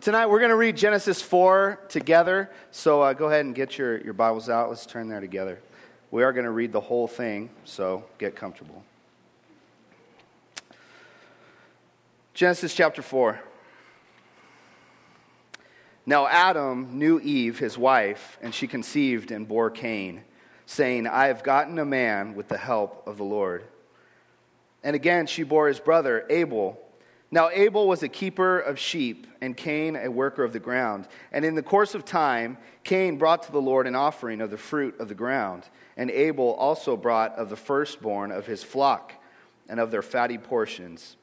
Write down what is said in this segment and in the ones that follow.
tonight we're going to read Genesis 4 together. So uh, go ahead and get your, your Bibles out. Let's turn there together. We are going to read the whole thing, so get comfortable. Genesis chapter 4. Now Adam knew Eve, his wife, and she conceived and bore Cain, saying, I have gotten a man with the help of the Lord. And again she bore his brother Abel. Now Abel was a keeper of sheep, and Cain a worker of the ground. And in the course of time, Cain brought to the Lord an offering of the fruit of the ground, and Abel also brought of the firstborn of his flock and of their fatty portions.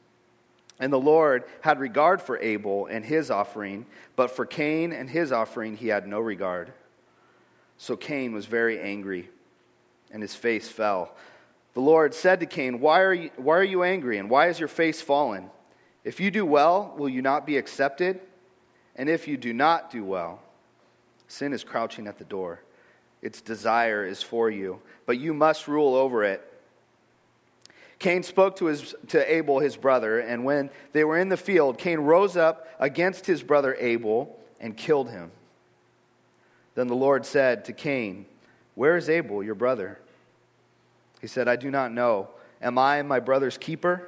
And the Lord had regard for Abel and his offering, but for Cain and his offering he had no regard. So Cain was very angry, and his face fell. The Lord said to Cain, Why are you, why are you angry, and why is your face fallen? If you do well, will you not be accepted? And if you do not do well, sin is crouching at the door. Its desire is for you, but you must rule over it. Cain spoke to, his, to Abel, his brother, and when they were in the field, Cain rose up against his brother Abel and killed him. Then the Lord said to Cain, Where is Abel, your brother? He said, I do not know. Am I my brother's keeper?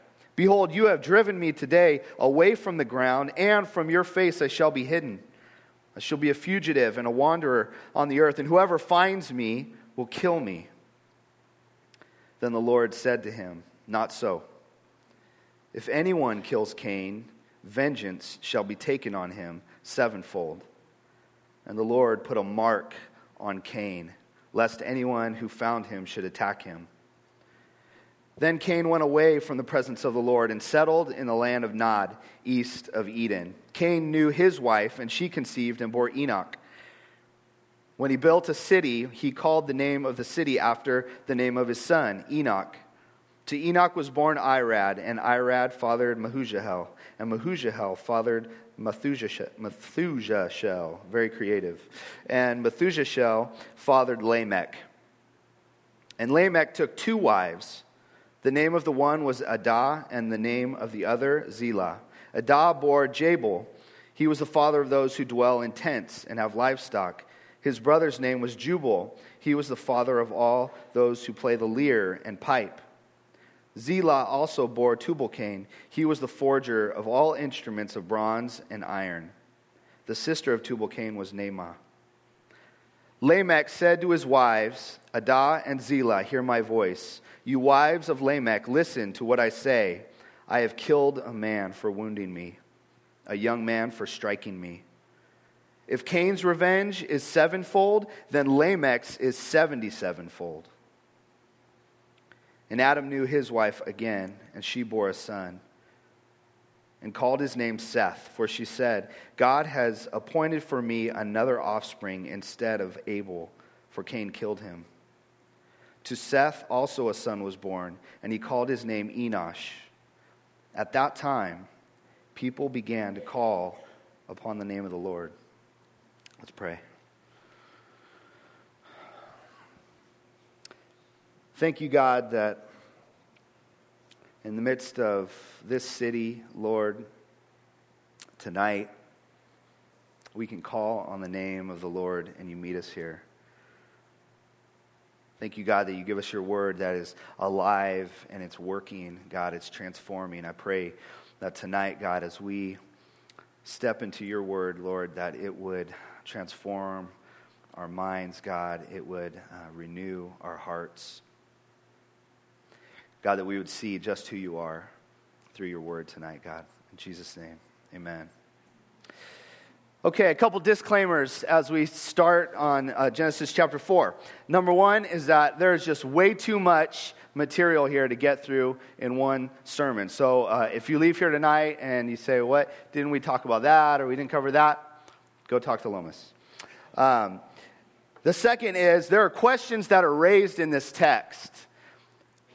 Behold, you have driven me today away from the ground, and from your face I shall be hidden. I shall be a fugitive and a wanderer on the earth, and whoever finds me will kill me. Then the Lord said to him, Not so. If anyone kills Cain, vengeance shall be taken on him sevenfold. And the Lord put a mark on Cain, lest anyone who found him should attack him. Then Cain went away from the presence of the Lord and settled in the land of Nod, east of Eden. Cain knew his wife, and she conceived and bore Enoch. When he built a city, he called the name of the city after the name of his son, Enoch. To Enoch was born Irad, and Irad fathered Mehujael, and Mehujael fathered Methushael, very creative. And Methushael fathered Lamech. And Lamech took two wives. The name of the one was Adah, and the name of the other, Zillah. Adah bore Jabal. He was the father of those who dwell in tents and have livestock. His brother's name was Jubal. He was the father of all those who play the lyre and pipe. Zillah also bore Tubal-Cain. He was the forger of all instruments of bronze and iron. The sister of Tubal-Cain was Naamah. Lamech said to his wives, Adah and Zillah, hear my voice. You wives of Lamech, listen to what I say. I have killed a man for wounding me, a young man for striking me. If Cain's revenge is sevenfold, then Lamech's is seventy sevenfold. And Adam knew his wife again, and she bore a son, and called his name Seth, for she said, God has appointed for me another offspring instead of Abel, for Cain killed him. To Seth also a son was born, and he called his name Enosh. At that time, people began to call upon the name of the Lord. Let's pray. Thank you, God, that in the midst of this city, Lord, tonight, we can call on the name of the Lord and you meet us here. Thank you, God, that you give us your word that is alive and it's working. God, it's transforming. I pray that tonight, God, as we step into your word, Lord, that it would transform our minds, God. It would uh, renew our hearts. God, that we would see just who you are through your word tonight, God. In Jesus' name, amen. Okay, a couple disclaimers as we start on uh, Genesis chapter 4. Number one is that there's just way too much material here to get through in one sermon. So uh, if you leave here tonight and you say, What? Didn't we talk about that or we didn't cover that? Go talk to Lomas. Um, the second is there are questions that are raised in this text.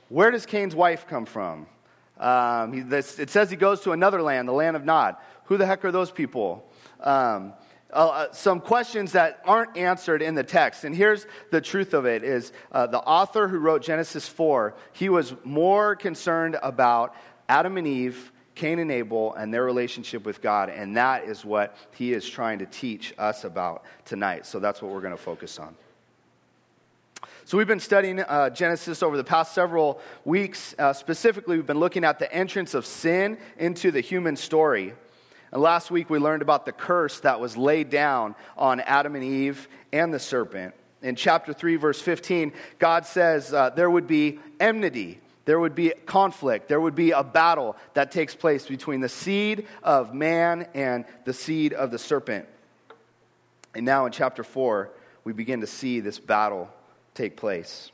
Where does Cain's wife come from? Um, he, this, it says he goes to another land, the land of Nod. Who the heck are those people? Um, uh, uh, some questions that aren't answered in the text. And here's the truth of it is uh, the author who wrote Genesis 4, he was more concerned about Adam and Eve, Cain and Abel, and their relationship with God. And that is what he is trying to teach us about tonight. So that's what we're going to focus on. So, we've been studying uh, Genesis over the past several weeks. Uh, specifically, we've been looking at the entrance of sin into the human story. And last week, we learned about the curse that was laid down on Adam and Eve and the serpent. In chapter 3, verse 15, God says uh, there would be enmity, there would be conflict, there would be a battle that takes place between the seed of man and the seed of the serpent. And now in chapter 4, we begin to see this battle take place.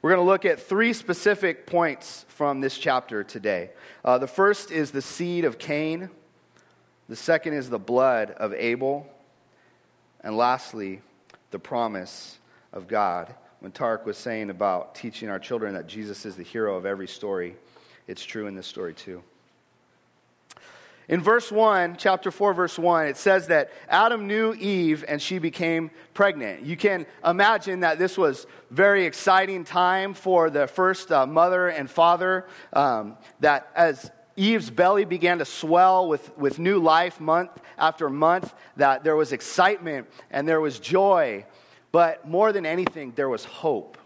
We're going to look at three specific points from this chapter today. Uh, the first is the seed of Cain, the second is the blood of Abel, and lastly, the promise of God. When Tarek was saying about teaching our children that Jesus is the hero of every story, it's true in this story too. In verse 1, chapter 4, verse 1, it says that Adam knew Eve and she became pregnant. You can imagine that this was very exciting time for the first uh, mother and father. Um, that as Eve's belly began to swell with, with new life month after month, that there was excitement and there was joy. But more than anything, there was hope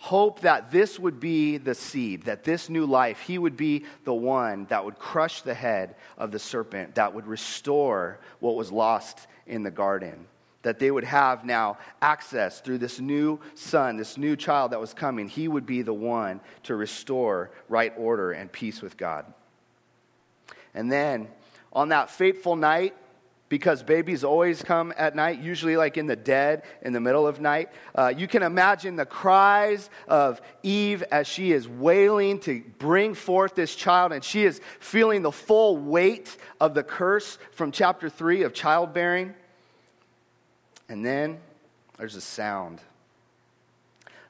hope that this would be the seed, that this new life, he would be the one that would crush the head of the serpent, that would restore what was lost in the garden. That they would have now access through this new son, this new child that was coming. He would be the one to restore right order and peace with God. And then on that fateful night, because babies always come at night, usually like in the dead, in the middle of night. Uh, you can imagine the cries of Eve as she is wailing to bring forth this child, and she is feeling the full weight of the curse from chapter 3 of childbearing. And then there's a sound,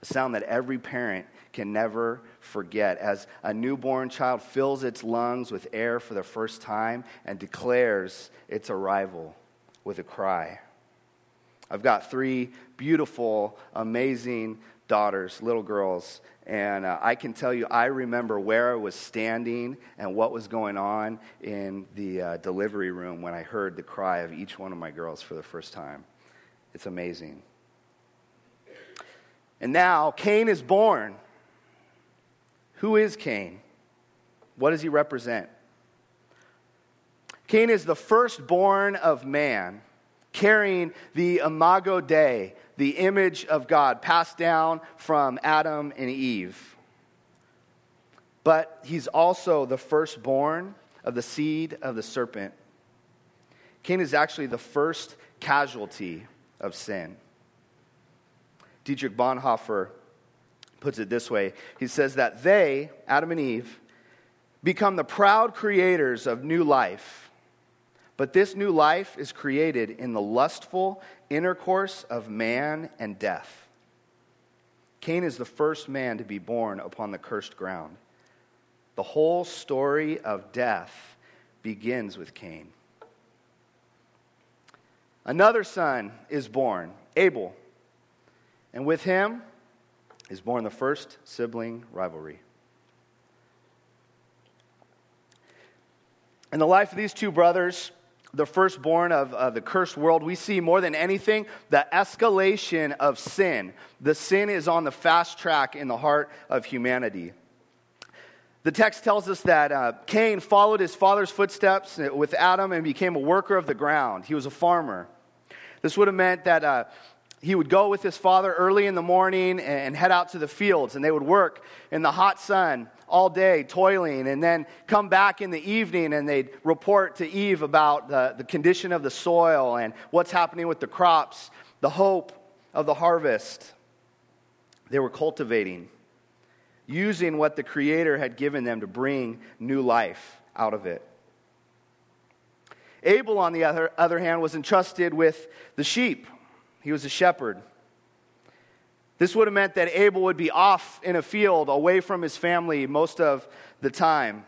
a sound that every parent can never forget as a newborn child fills its lungs with air for the first time and declares its arrival with a cry. I've got three beautiful, amazing daughters, little girls, and uh, I can tell you, I remember where I was standing and what was going on in the uh, delivery room when I heard the cry of each one of my girls for the first time. It's amazing. And now Cain is born. Who is Cain? What does he represent? Cain is the firstborn of man, carrying the imago Dei, the image of God, passed down from Adam and Eve. But he's also the firstborn of the seed of the serpent. Cain is actually the first casualty of sin. Dietrich Bonhoeffer puts it this way He says that they, Adam and Eve, become the proud creators of new life. But this new life is created in the lustful intercourse of man and death. Cain is the first man to be born upon the cursed ground. The whole story of death begins with Cain. Another son is born, Abel. And with him, is born the first sibling rivalry. In the life of these two brothers, the firstborn of the cursed world, we see more than anything the escalation of sin. The sin is on the fast track in the heart of humanity. The text tells us that uh, Cain followed his father's footsteps with Adam and became a worker of the ground. He was a farmer. This would have meant that uh, he would go with his father early in the morning and head out to the fields, and they would work in the hot sun all day, toiling, and then come back in the evening and they'd report to Eve about the, the condition of the soil and what's happening with the crops, the hope of the harvest. They were cultivating, using what the Creator had given them to bring new life out of it. Abel, on the other, other hand, was entrusted with the sheep. He was a shepherd. This would have meant that Abel would be off in a field, away from his family most of the time.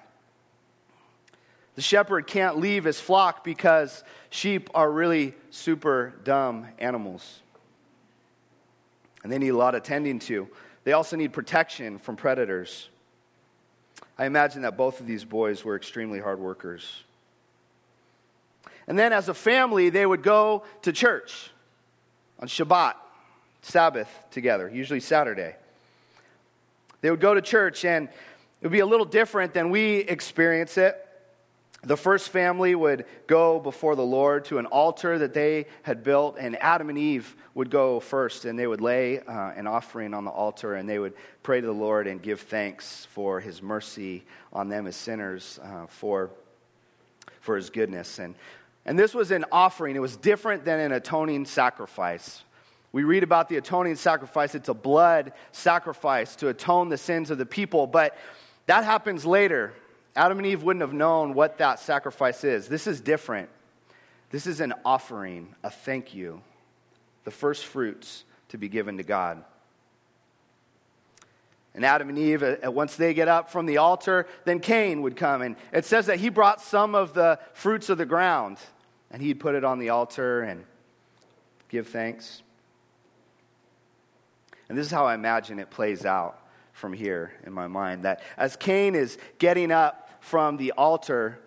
The shepherd can't leave his flock because sheep are really super dumb animals. And they need a lot of tending to. They also need protection from predators. I imagine that both of these boys were extremely hard workers. And then as a family, they would go to church on Shabbat, Sabbath together, usually Saturday. They would go to church, and it would be a little different than we experience it. The first family would go before the Lord to an altar that they had built, and Adam and Eve would go first, and they would lay uh, an offering on the altar, and they would pray to the Lord and give thanks for his mercy on them as sinners, uh, for, for his goodness. And, and this was an offering, it was different than an atoning sacrifice. We read about the atoning sacrifice, it's a blood sacrifice to atone the sins of the people, but that happens later. Adam and Eve wouldn't have known what that sacrifice is. This is different. This is an offering, a thank you, the first fruits to be given to God. And Adam and Eve, uh, once they get up from the altar, then Cain would come. And it says that he brought some of the fruits of the ground and he'd put it on the altar and give thanks. And this is how I imagine it plays out from here in my mind that as Cain is getting up from the altar,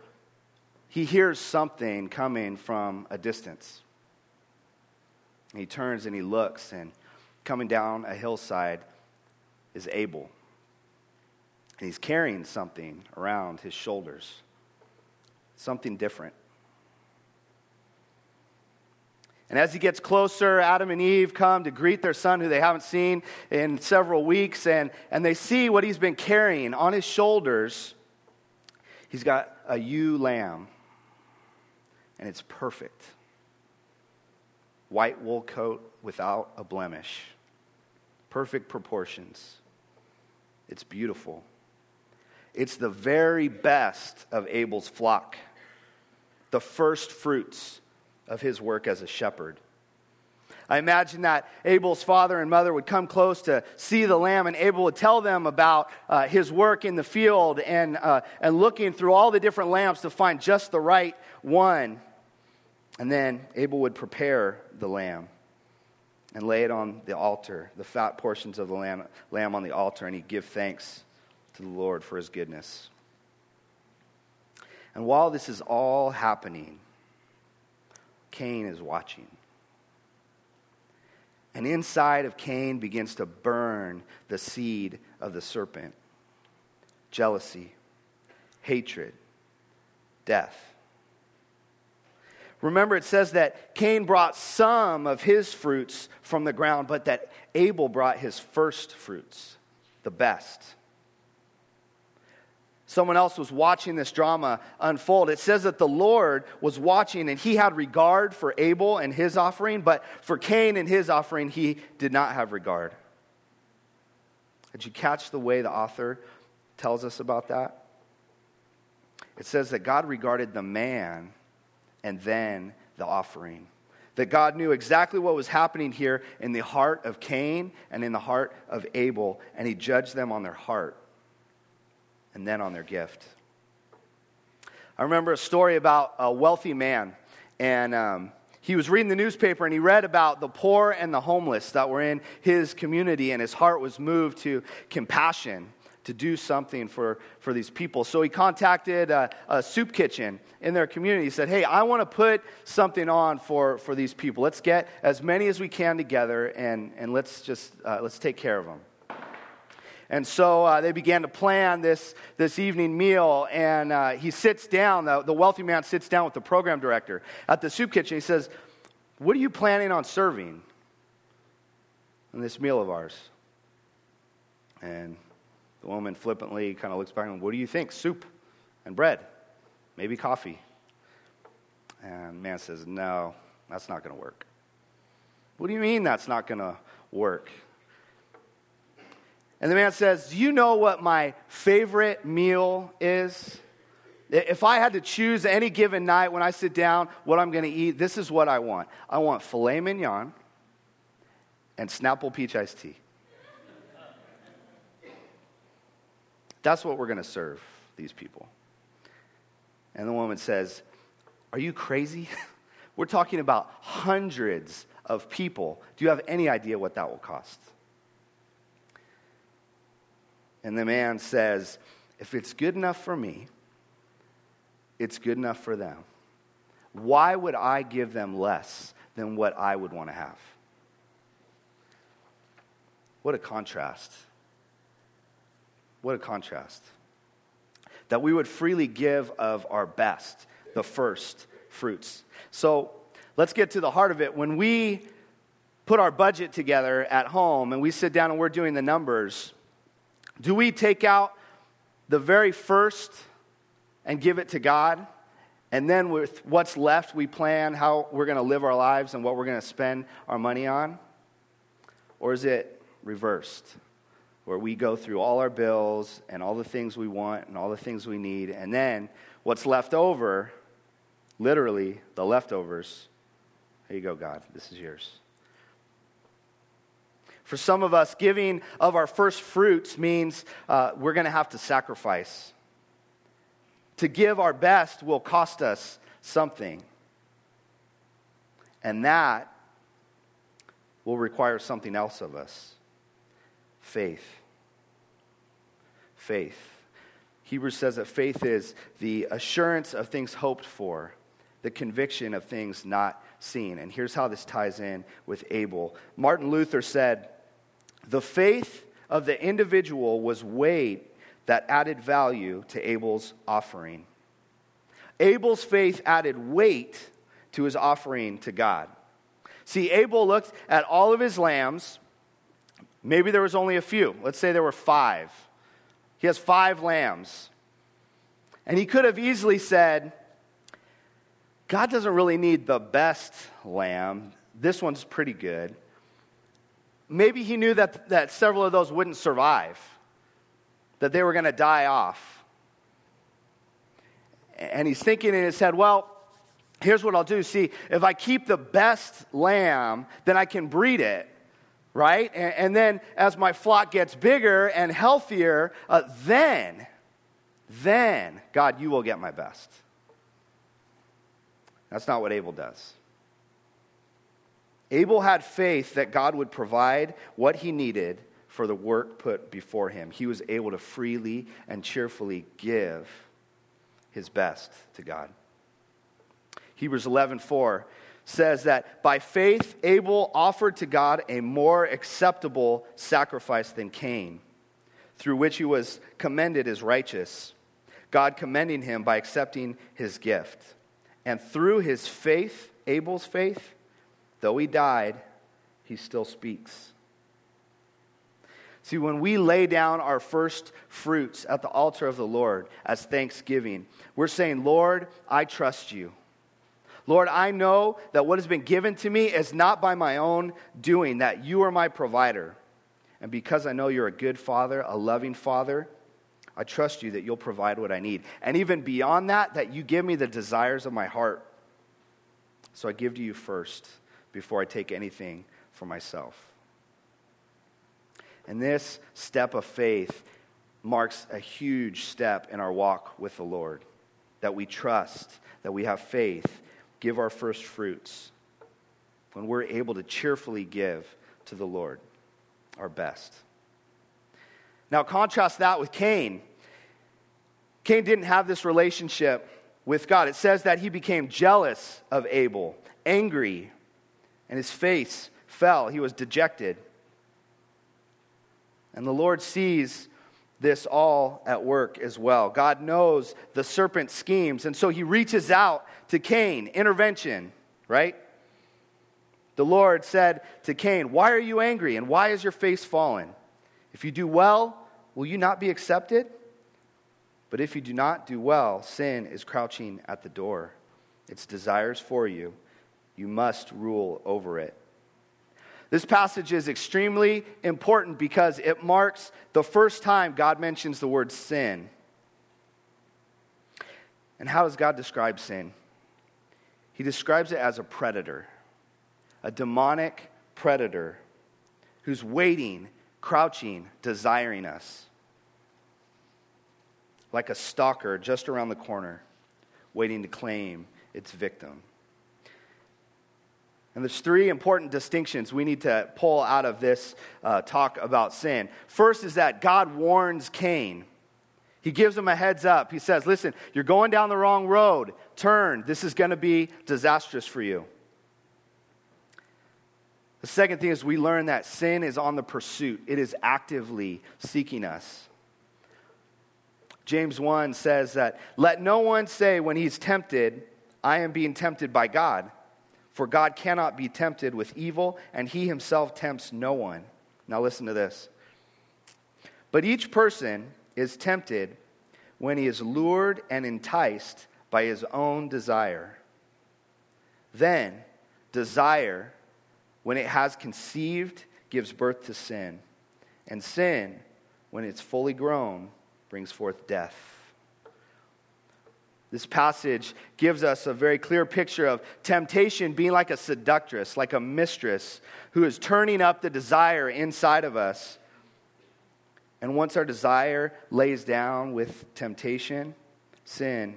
he hears something coming from a distance. he turns and he looks, and coming down a hillside is Abel. And he's carrying something around his shoulders, something different. And as he gets closer, Adam and Eve come to greet their son, who they haven't seen in several weeks, and, and they see what he's been carrying on his shoulders He's got a ewe lamb, and it's perfect. White wool coat without a blemish, perfect proportions. It's beautiful. It's the very best of Abel's flock, the first fruits of his work as a shepherd. I imagine that Abel's father and mother would come close to see the lamb, and Abel would tell them about uh, his work in the field and, uh, and looking through all the different lambs to find just the right one. And then Abel would prepare the lamb and lay it on the altar, the fat portions of the lamb, lamb on the altar, and he'd give thanks to the Lord for his goodness. And while this is all happening, Cain is watching. And inside of Cain begins to burn the seed of the serpent jealousy, hatred, death. Remember, it says that Cain brought some of his fruits from the ground, but that Abel brought his first fruits, the best someone else was watching this drama unfold. It says that the Lord was watching and he had regard for Abel and his offering, but for Cain and his offering, he did not have regard. Did you catch the way the author tells us about that? It says that God regarded the man and then the offering. That God knew exactly what was happening here in the heart of Cain and in the heart of Abel, and he judged them on their heart and then on their gift. I remember a story about a wealthy man, and um, he was reading the newspaper and he read about the poor and the homeless that were in his community, and his heart was moved to compassion to do something for, for these people. So he contacted a, a, soup kitchen in their community. He said, Hey, I want to put something on for, for these people. Let's get as many as we can together and, and let's just uh, let's take care of them. And so uh, they began to plan this, this evening meal, and uh, he sits down, the, the wealthy man sits down with the program director at the soup kitchen. He says, What are you planning on serving in this meal of ours? And the woman flippantly kind of looks back and, What do you think? Soup and bread, maybe coffee. And man says, No, that's not going to work. What do you mean that's not going to work? And the man says, Do you know what my favorite meal is? If I had to choose any given night when I sit down what I'm going to eat, this is what I want. I want filet mignon and Snapple peach iced tea. That's what we're going to serve these people. And the woman says, Are you crazy? we're talking about hundreds of people. Do you have any idea what that will cost? And the man says, If it's good enough for me, it's good enough for them. Why would I give them less than what I would want to have? What a contrast. What a contrast. That we would freely give of our best, the first fruits. So let's get to the heart of it. When we put our budget together at home and we sit down and we're doing the numbers, do we take out the very first and give it to God? And then with what's left, we plan how we're going to live our lives and what we're going to spend our money on? Or is it reversed? Where we go through all our bills and all the things we want and all the things we need, and then what's left over, literally the leftovers, here you go, God, this is yours. For some of us, giving of our first fruits means uh, we're going to have to sacrifice. To give our best will cost us something. And that will require something else of us faith. Faith. Hebrews says that faith is the assurance of things hoped for, the conviction of things not seen. And here's how this ties in with Abel. Martin Luther said, The faith of the individual was weight that added value to Abel's offering. Abel's faith added weight to his offering to God. See, Abel looked at all of his lambs. Maybe there was only a few. Let's say there were five. He has five lambs. And he could have easily said, God doesn't really need the best lamb. This one's pretty good. Maybe he knew that, that several of those wouldn't survive that they were going to die off. And he's thinking in his head, well, here's what I'll do. See, if I keep the best lamb, then I can breed it, right? And, and then as my flock gets bigger and healthier, uh, then, then, God, you will get my best. That's not what Abel does. Abel had faith that God would provide what he needed for the work put before him. He was able to freely and cheerfully give his best to God. Hebrews 11:4 says that by faith Abel offered to God a more acceptable sacrifice than Cain, through which he was commended as righteous, God commending him by accepting his gift. And through his faith, Abel's faith, though he died, he still speaks. See, when we lay down our first fruits at the altar of the Lord as thanksgiving, we're saying, Lord, I trust you. Lord, I know that what has been given to me is not by my own doing, that you are my provider. And because I know you're a good father, a loving father, I trust you that you'll provide what I need. And even beyond that, that you give me the desires of my heart. So I give to you first before I take anything for myself. And this step of faith marks a huge step in our walk with the Lord. That we trust, that we have faith, give our first fruits when we're able to cheerfully give to the Lord our best. Now, contrast that with Cain. Cain didn't have this relationship with God. It says that he became jealous of Abel, angry, and his face fell. He was dejected. And the Lord sees this all at work as well. God knows the serpent schemes, and so he reaches out to Cain, intervention, right? The Lord said to Cain, Why are you angry, and why is your face fallen? If you do well, will you not be accepted? But if you do not do well, sin is crouching at the door. Its desires for you. You must rule over it. This passage is extremely important because it marks the first time God mentions the word sin. And how does God describe sin? He describes it as a predator, a demonic predator who's waiting, crouching, desiring us. Like a stalker just around the corner, waiting to claim its victim. And there's three important distinctions we need to pull out of this uh, talk about sin. First is that God warns Cain. He gives him a heads up. He says, Listen, you're going down the wrong road. Turn. This is going to be disastrous for you. The second thing is we learn that sin is on the pursuit, it is actively seeking us. James 1 says that, Let no one say when he's tempted, I am being tempted by God. For God cannot be tempted with evil, and he himself tempts no one. Now listen to this. But each person is tempted when he is lured and enticed by his own desire. Then, desire, when it has conceived, gives birth to sin. And sin, when it's fully grown, brings forth death. This passage gives us a very clear picture of temptation being like a seductress, like a mistress who is turning up the desire inside of us. And once our desire lays down with temptation, sin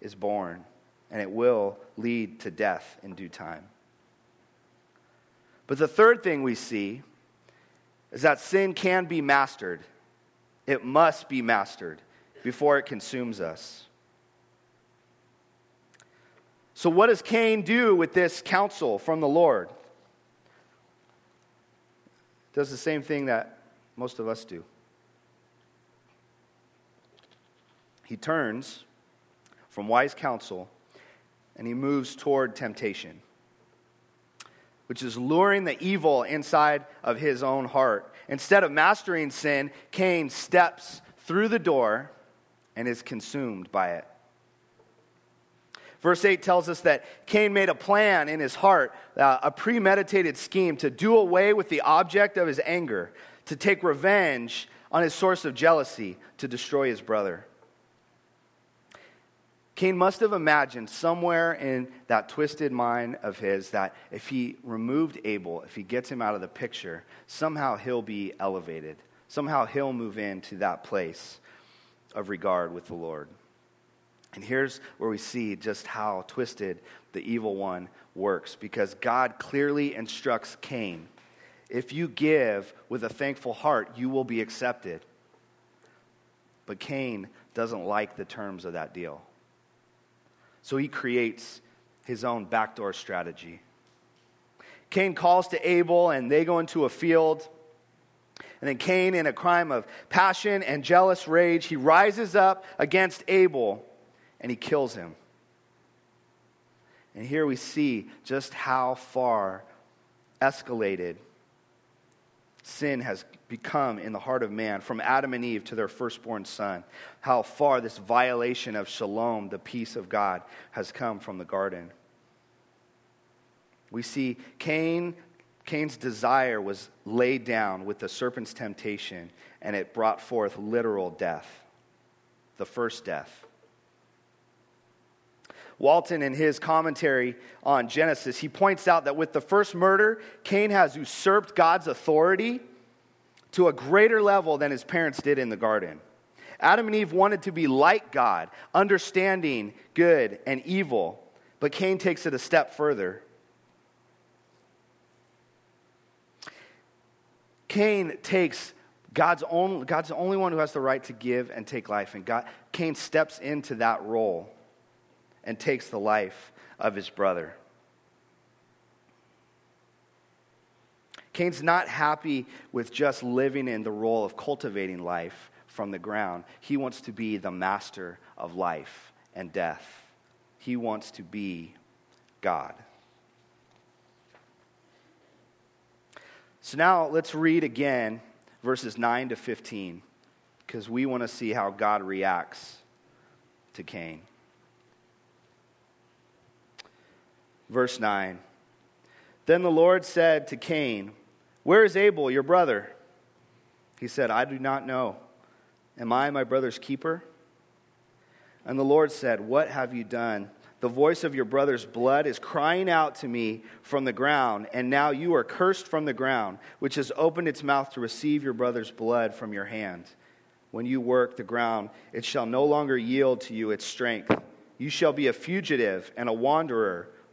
is born, and it will lead to death in due time. But the third thing we see is that sin can be mastered. It must be mastered before it consumes us. So, what does Cain do with this counsel from the Lord? Does the same thing that most of us do. He turns from wise counsel and he moves toward temptation, which is luring the evil inside of his own heart. Instead of mastering sin, Cain steps through the door and is consumed by it. Verse 8 tells us that Cain made a plan in his heart, uh, a premeditated scheme to do away with the object of his anger, to take revenge on his source of jealousy, to destroy his brother. Cain must have imagined somewhere in that twisted mind of his that if he removed Abel, if he gets him out of the picture, somehow he'll be elevated. Somehow he'll move into that place of regard with the Lord. And here's where we see just how twisted the evil one works because God clearly instructs Cain if you give with a thankful heart, you will be accepted. But Cain doesn't like the terms of that deal. So he creates his own backdoor strategy. Cain calls to Abel, and they go into a field. And then Cain, in a crime of passion and jealous rage, he rises up against Abel and he kills him. And here we see just how far escalated sin has become in the heart of man, from Adam and Eve to their firstborn son. How far this violation of shalom, the peace of God, has come from the garden. We see Cain, Cain's desire was laid down with the serpent's temptation, and it brought forth literal death, the first death. Walton, in his commentary on Genesis, he points out that with the first murder, Cain has usurped God's authority to a greater level than his parents did in the garden. Adam and Eve wanted to be like God, understanding good and evil, but Cain takes it a step further. Cain takes God's, own, God's the only one who has the right to give and take life, and God, Cain steps into that role and takes the life of his brother. Cain's not happy with just living in the role of cultivating life from the ground. He wants to be the master of life and death. He wants to be God. So now let's read again verses 9 to 15 because we want to see how God reacts to Cain. Verse 9 Then the Lord said to Cain, Where is Abel, your brother? He said, I do not know. Am I my brother's keeper? And the Lord said, What have you done? The voice of your brother's blood is crying out to me from the ground, and now you are cursed from the ground, which has opened its mouth to receive your brother's blood from your hand. When you work the ground, it shall no longer yield to you its strength. You shall be a fugitive and a wanderer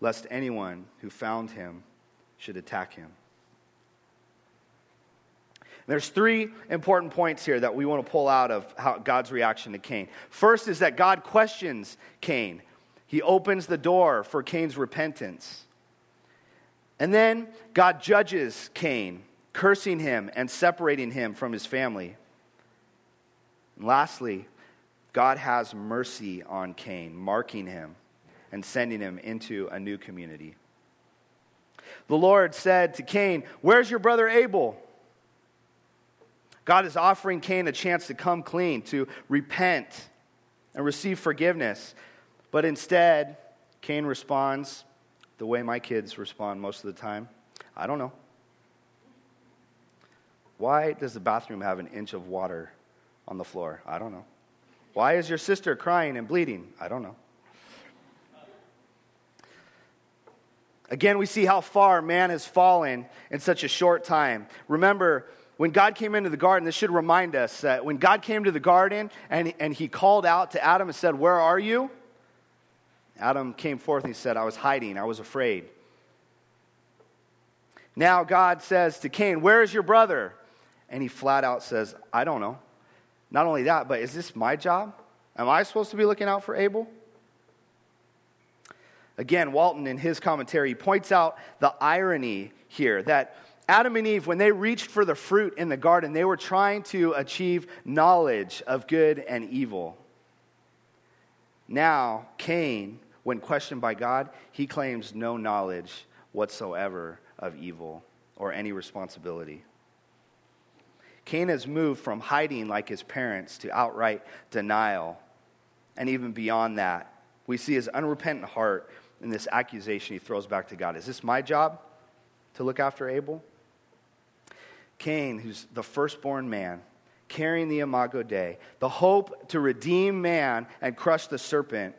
lest anyone who found him should attack him. There's three important points here that we want to pull out of how God's reaction to Cain. First is that God questions Cain. He opens the door for Cain's repentance. And then God judges Cain, cursing him and separating him from his family. And lastly, God has mercy on Cain, marking him and sending him into a new community. The Lord said to Cain, Where's your brother Abel? God is offering Cain a chance to come clean, to repent and receive forgiveness. But instead, Cain responds the way my kids respond most of the time I don't know. Why does the bathroom have an inch of water on the floor? I don't know. Why is your sister crying and bleeding? I don't know. Again, we see how far man has fallen in such a short time. Remember, when God came into the garden, this should remind us that when God came to the garden and, and he called out to Adam and said, Where are you? Adam came forth and he said, I was hiding, I was afraid. Now God says to Cain, Where is your brother? And he flat out says, I don't know. Not only that, but is this my job? Am I supposed to be looking out for Abel? Again, Walton, in his commentary, points out the irony here that Adam and Eve, when they reached for the fruit in the garden, they were trying to achieve knowledge of good and evil. Now, Cain, when questioned by God, he claims no knowledge whatsoever of evil or any responsibility. Cain has moved from hiding like his parents to outright denial. And even beyond that, we see his unrepentant heart in this accusation he throws back to God. Is this my job to look after Abel? Cain, who's the firstborn man, carrying the Imago Dei, the hope to redeem man and crush the serpent,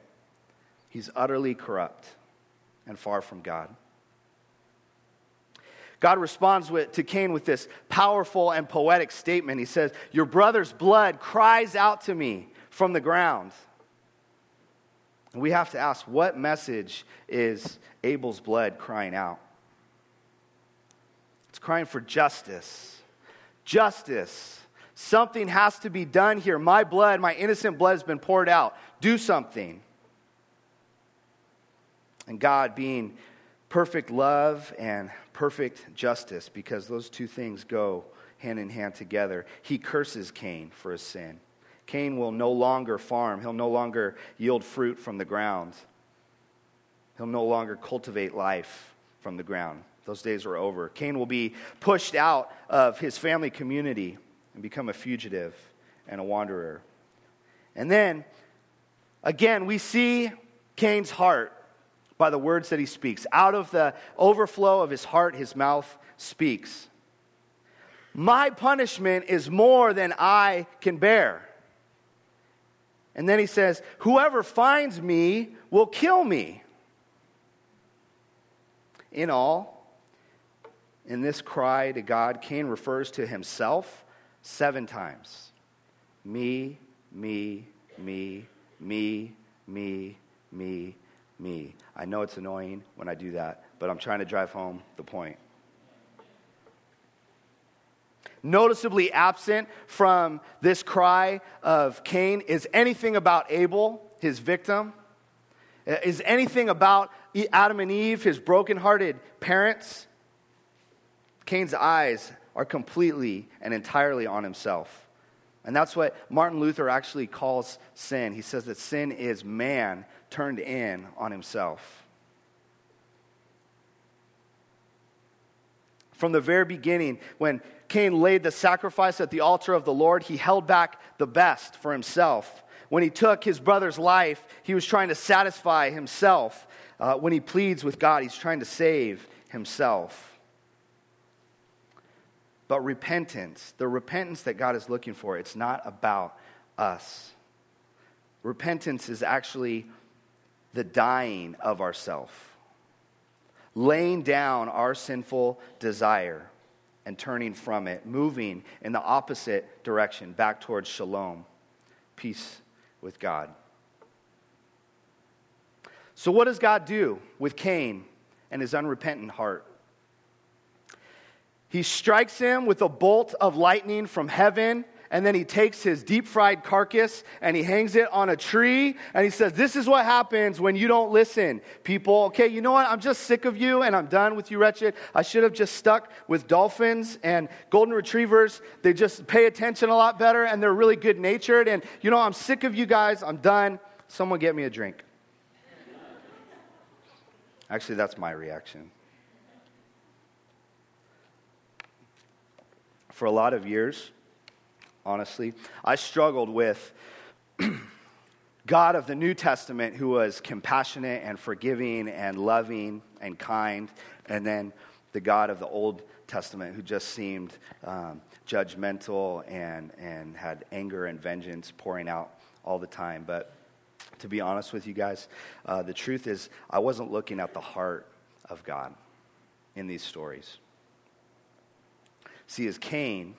he's utterly corrupt and far from God. God responds with, to Cain with this powerful and poetic statement. He says, Your brother's blood cries out to me from the ground. We have to ask, what message is Abel's blood crying out? It's crying for justice. Justice. Something has to be done here. My blood, my innocent blood has been poured out. Do something. And God being perfect love and perfect justice, because those two things go hand in hand together, he curses Cain for his sin. Cain will no longer farm, he'll no longer yield fruit from the ground, he'll no longer cultivate life from the ground. Those days are over. Cain will be pushed out of his family community and become a fugitive and a wanderer. And then, again, we see Cain's heart by the words that he speaks. Out of the overflow of his heart, his mouth speaks. My punishment is more than I can bear. And then he says, Whoever finds me will kill me. In all, in this cry to God, Cain refers to himself seven times me, me, me, me, me, me, me. I know it's annoying when I do that, but I'm trying to drive home the point. Noticeably absent from this cry of Cain is anything about Abel, his victim. Uh, is anything about Adam and Eve, his brokenhearted parents? Cain's eyes are completely and entirely on himself. And that's what Martin Luther actually calls sin. He says that sin is man turned in on himself. From the very beginning, when Cain laid the sacrifice at the altar of the Lord, he held back the best for himself. When he took his brother's life, he was trying to satisfy himself. Uh, when he pleads with God, he's trying to save himself. But repentance, the repentance that God is looking for, it's not about us. Repentance is actually the dying of ourself, laying down our sinful desire and turning from it, moving in the opposite direction, back towards shalom, peace with God. So, what does God do with Cain and his unrepentant heart? He strikes him with a bolt of lightning from heaven, and then he takes his deep fried carcass and he hangs it on a tree, and he says, This is what happens when you don't listen, people. Okay, you know what? I'm just sick of you, and I'm done with you, wretched. I should have just stuck with dolphins and golden retrievers. They just pay attention a lot better, and they're really good natured. And, you know, I'm sick of you guys. I'm done. Someone get me a drink. Actually, that's my reaction. for a lot of years, honestly. I struggled with God of the New Testament who was compassionate and forgiving and loving and kind, and then the God of the Old Testament who just seemed um, judgmental and, and had anger and vengeance pouring out all the time. But to be honest with you guys, uh, the truth is, I wasn't looking at the heart of God in these stories. See, as Cain,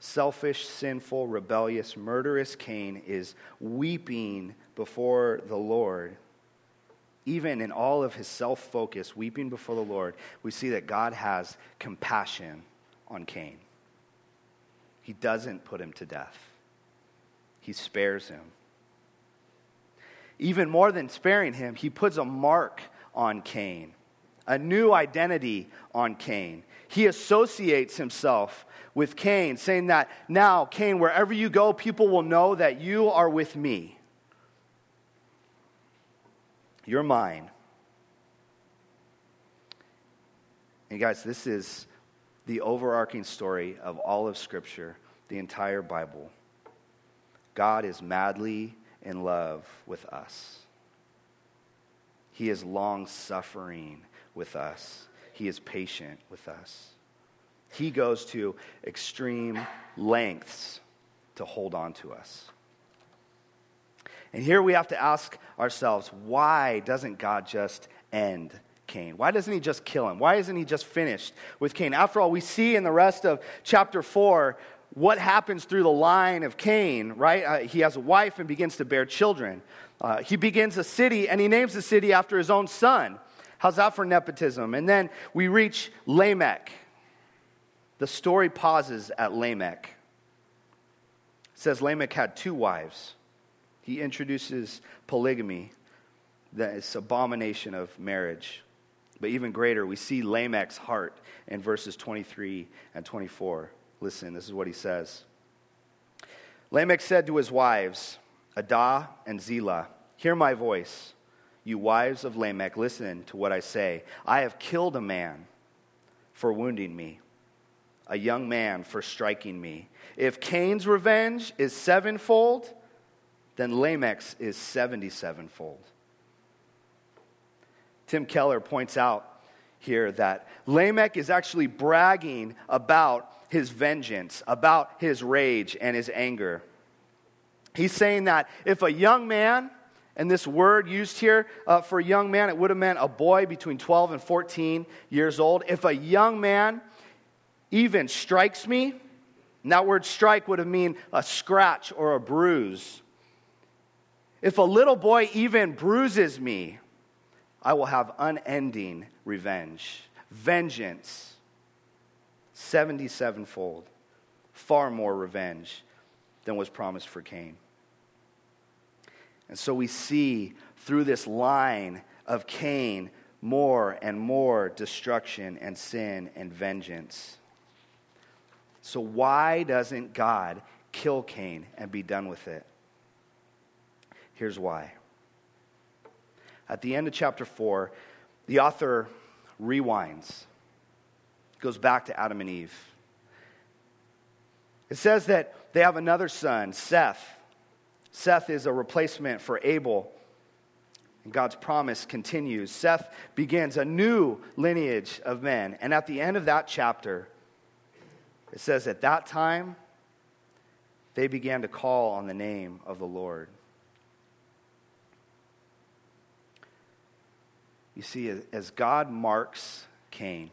selfish, sinful, rebellious, murderous Cain is weeping before the Lord. Even in all of his self focus, weeping before the Lord, we see that God has compassion on Cain. He doesn't put him to death, he spares him. Even more than sparing him, he puts a mark on Cain, a new identity on Cain he associates himself with Cain, saying that now, Cain, wherever you go, people will know that you are with me. You're mine. And guys, this is the overarching story of all of Scripture, the entire Bible. God is madly in love with us. He is long suffering with us. He is patient with us. He goes to extreme lengths to hold on to us. And here we have to ask ourselves why doesn't God just end Cain? Why doesn't he just kill him? Why isn't he just finished with Cain? After all, we see in the rest of chapter 4 what happens through the line of Cain, right? Uh, he has a wife and begins to bear children. Uh, he begins a city and he names the city after his own son. How's that for nepotism? And then we reach Lamech. The story pauses at Lamech. It says Lamech had two wives. He introduces polygamy, that is abomination of marriage. But even greater, we see Lamech's heart in verses 23 and 24. Listen, this is what he says. Lamech said to his wives, Adah and Zillah, Hear my voice. You wives of Lamech, listen to what I say. I have killed a man for wounding me, a young man for striking me. If Cain's revenge is sevenfold, then Lamech's is 77 fold. Tim Keller points out here that Lamech is actually bragging about his vengeance, about his rage and his anger. He's saying that if a young man and this word used here uh, for a young man, it would have meant a boy between 12 and 14 years old. If a young man even strikes me, and that word strike would have mean a scratch or a bruise. If a little boy even bruises me, I will have unending revenge, vengeance, 77 fold, far more revenge than was promised for Cain. And so we see through this line of Cain more and more destruction and sin and vengeance. So, why doesn't God kill Cain and be done with it. Here's why. At the end of chapter 4, the author rewinds, goes back to Adam and Eve. It says that they have another son, Seth. Seth is a replacement for Abel. And God's promise continues. Seth begins a new lineage of men. And at the end of that chapter, it says, At that time, they began to call on the name of the Lord. You see, as God marks Cain,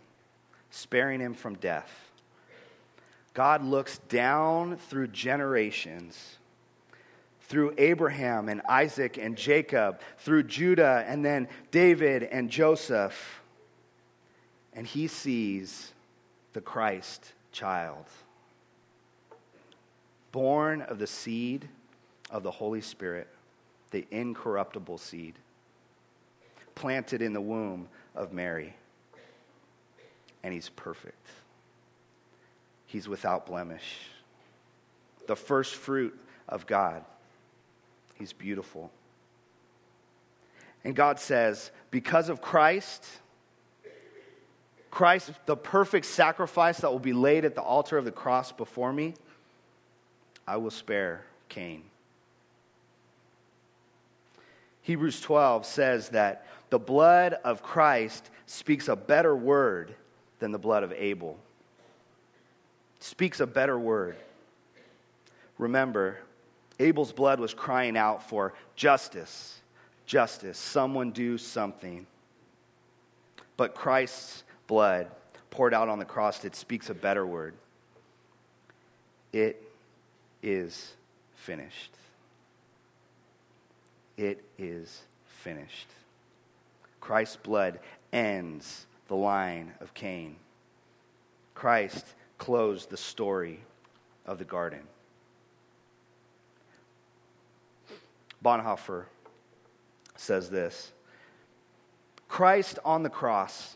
sparing him from death, God looks down through generations, through Abraham and Isaac and Jacob, through Judah and then David and Joseph, and he sees the Christ child, born of the seed of the Holy Spirit, the incorruptible seed planted in the womb of Mary. And he's perfect. He's without blemish. The first fruit of God. He's beautiful. And God says, because of Christ, Christ, the perfect sacrifice that will be laid at the altar of the cross before me, I will spare Cain. Hebrews 12 says that the blood of Christ speaks a better word than the blood of Abel. Speaks a better word. Remember, Abel's blood was crying out for justice, justice, someone do something. But Christ's blood poured out on the cross, it speaks a better word. It is finished. It is finished. Christ's blood ends the line of Cain. Christ closed the story of the garden. Bonhoeffer says this Christ on the cross,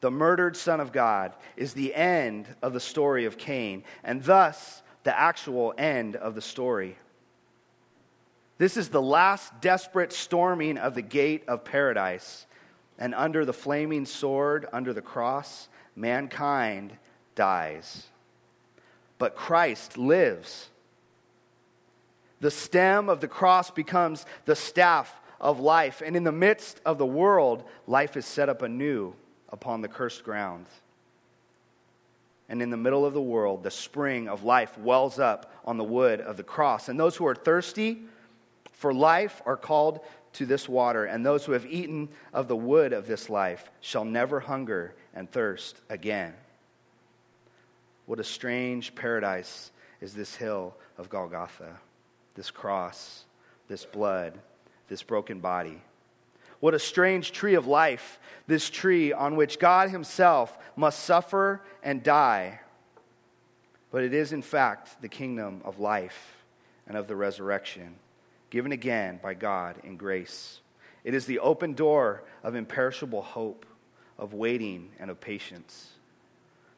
the murdered Son of God, is the end of the story of Cain, and thus the actual end of the story. This is the last desperate storming of the gate of paradise. And under the flaming sword, under the cross, mankind dies. But Christ lives. The stem of the cross becomes the staff of life. And in the midst of the world, life is set up anew upon the cursed ground. And in the middle of the world, the spring of life wells up on the wood of the cross. And those who are thirsty, for life are called to this water, and those who have eaten of the wood of this life shall never hunger and thirst again. What a strange paradise is this hill of Golgotha, this cross, this blood, this broken body. What a strange tree of life, this tree on which God Himself must suffer and die. But it is, in fact, the kingdom of life and of the resurrection given again by God in grace. It is the open door of imperishable hope, of waiting, and of patience.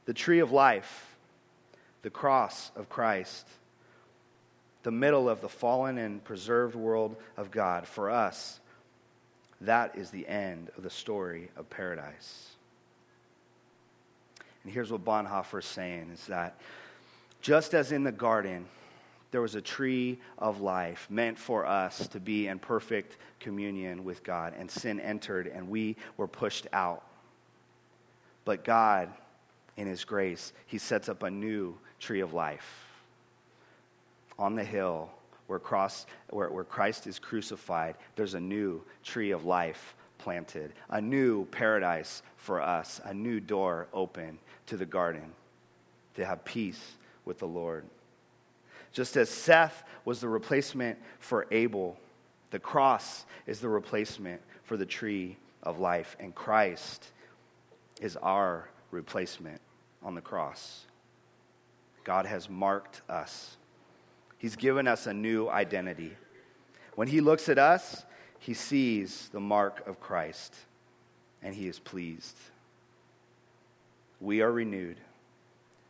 The tree of life, the cross of Christ, the middle of the fallen and preserved world of God. For us, that is the end of the story of paradise. And here's what Bonhoeffer is saying is that just as in the garden, there was a tree of life meant for us to be in perfect communion with God, and sin entered, and we were pushed out. But God, in His grace, He sets up a new tree of life on the hill where, cross, where, where Christ is crucified. There's a new tree of life planted, a new paradise for us, a new door open to the garden to have peace with the Lord. Just as Seth was the replacement for Abel, the cross is the replacement for the tree of life, and Christ is our replacement on the cross. God has marked us, He's given us a new identity. When He looks at us, He sees the mark of Christ, and He is pleased. We are renewed,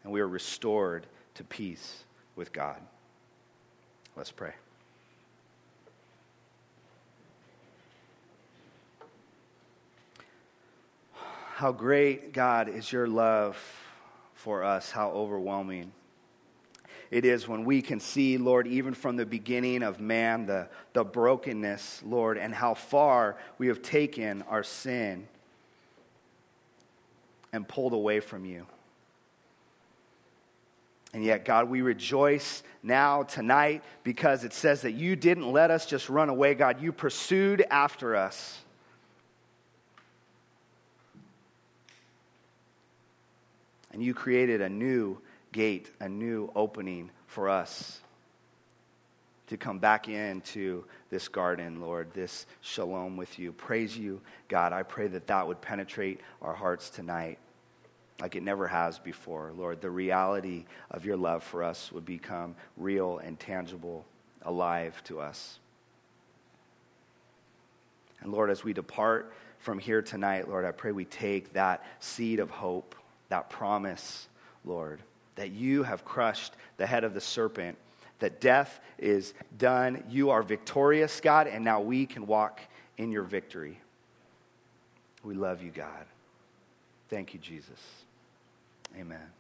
and we are restored to peace with God. Let's pray. How great, God, is your love for us, how overwhelming it is when we can see, Lord, even from the beginning of man, the, the brokenness, Lord, and how far we have taken our sin and pulled away from you. And yet, God, we rejoice now, tonight, because it says that you didn't let us just run away, God. You pursued after us. And you created a new gate, a new opening for us to come back into this garden, Lord, this shalom with you. Praise you, God. I pray that that would penetrate our hearts tonight like it never has before. Lord, the reality of your love for us would become real and tangible, alive to us. And Lord, as we depart from here tonight, Lord, I pray we take that seed of hope, that promise, Lord, that you have crushed the head of the serpent, that death is done. You are victorious, God, and now we can walk in your victory. We love you, God. Thank you, Jesus. Amen.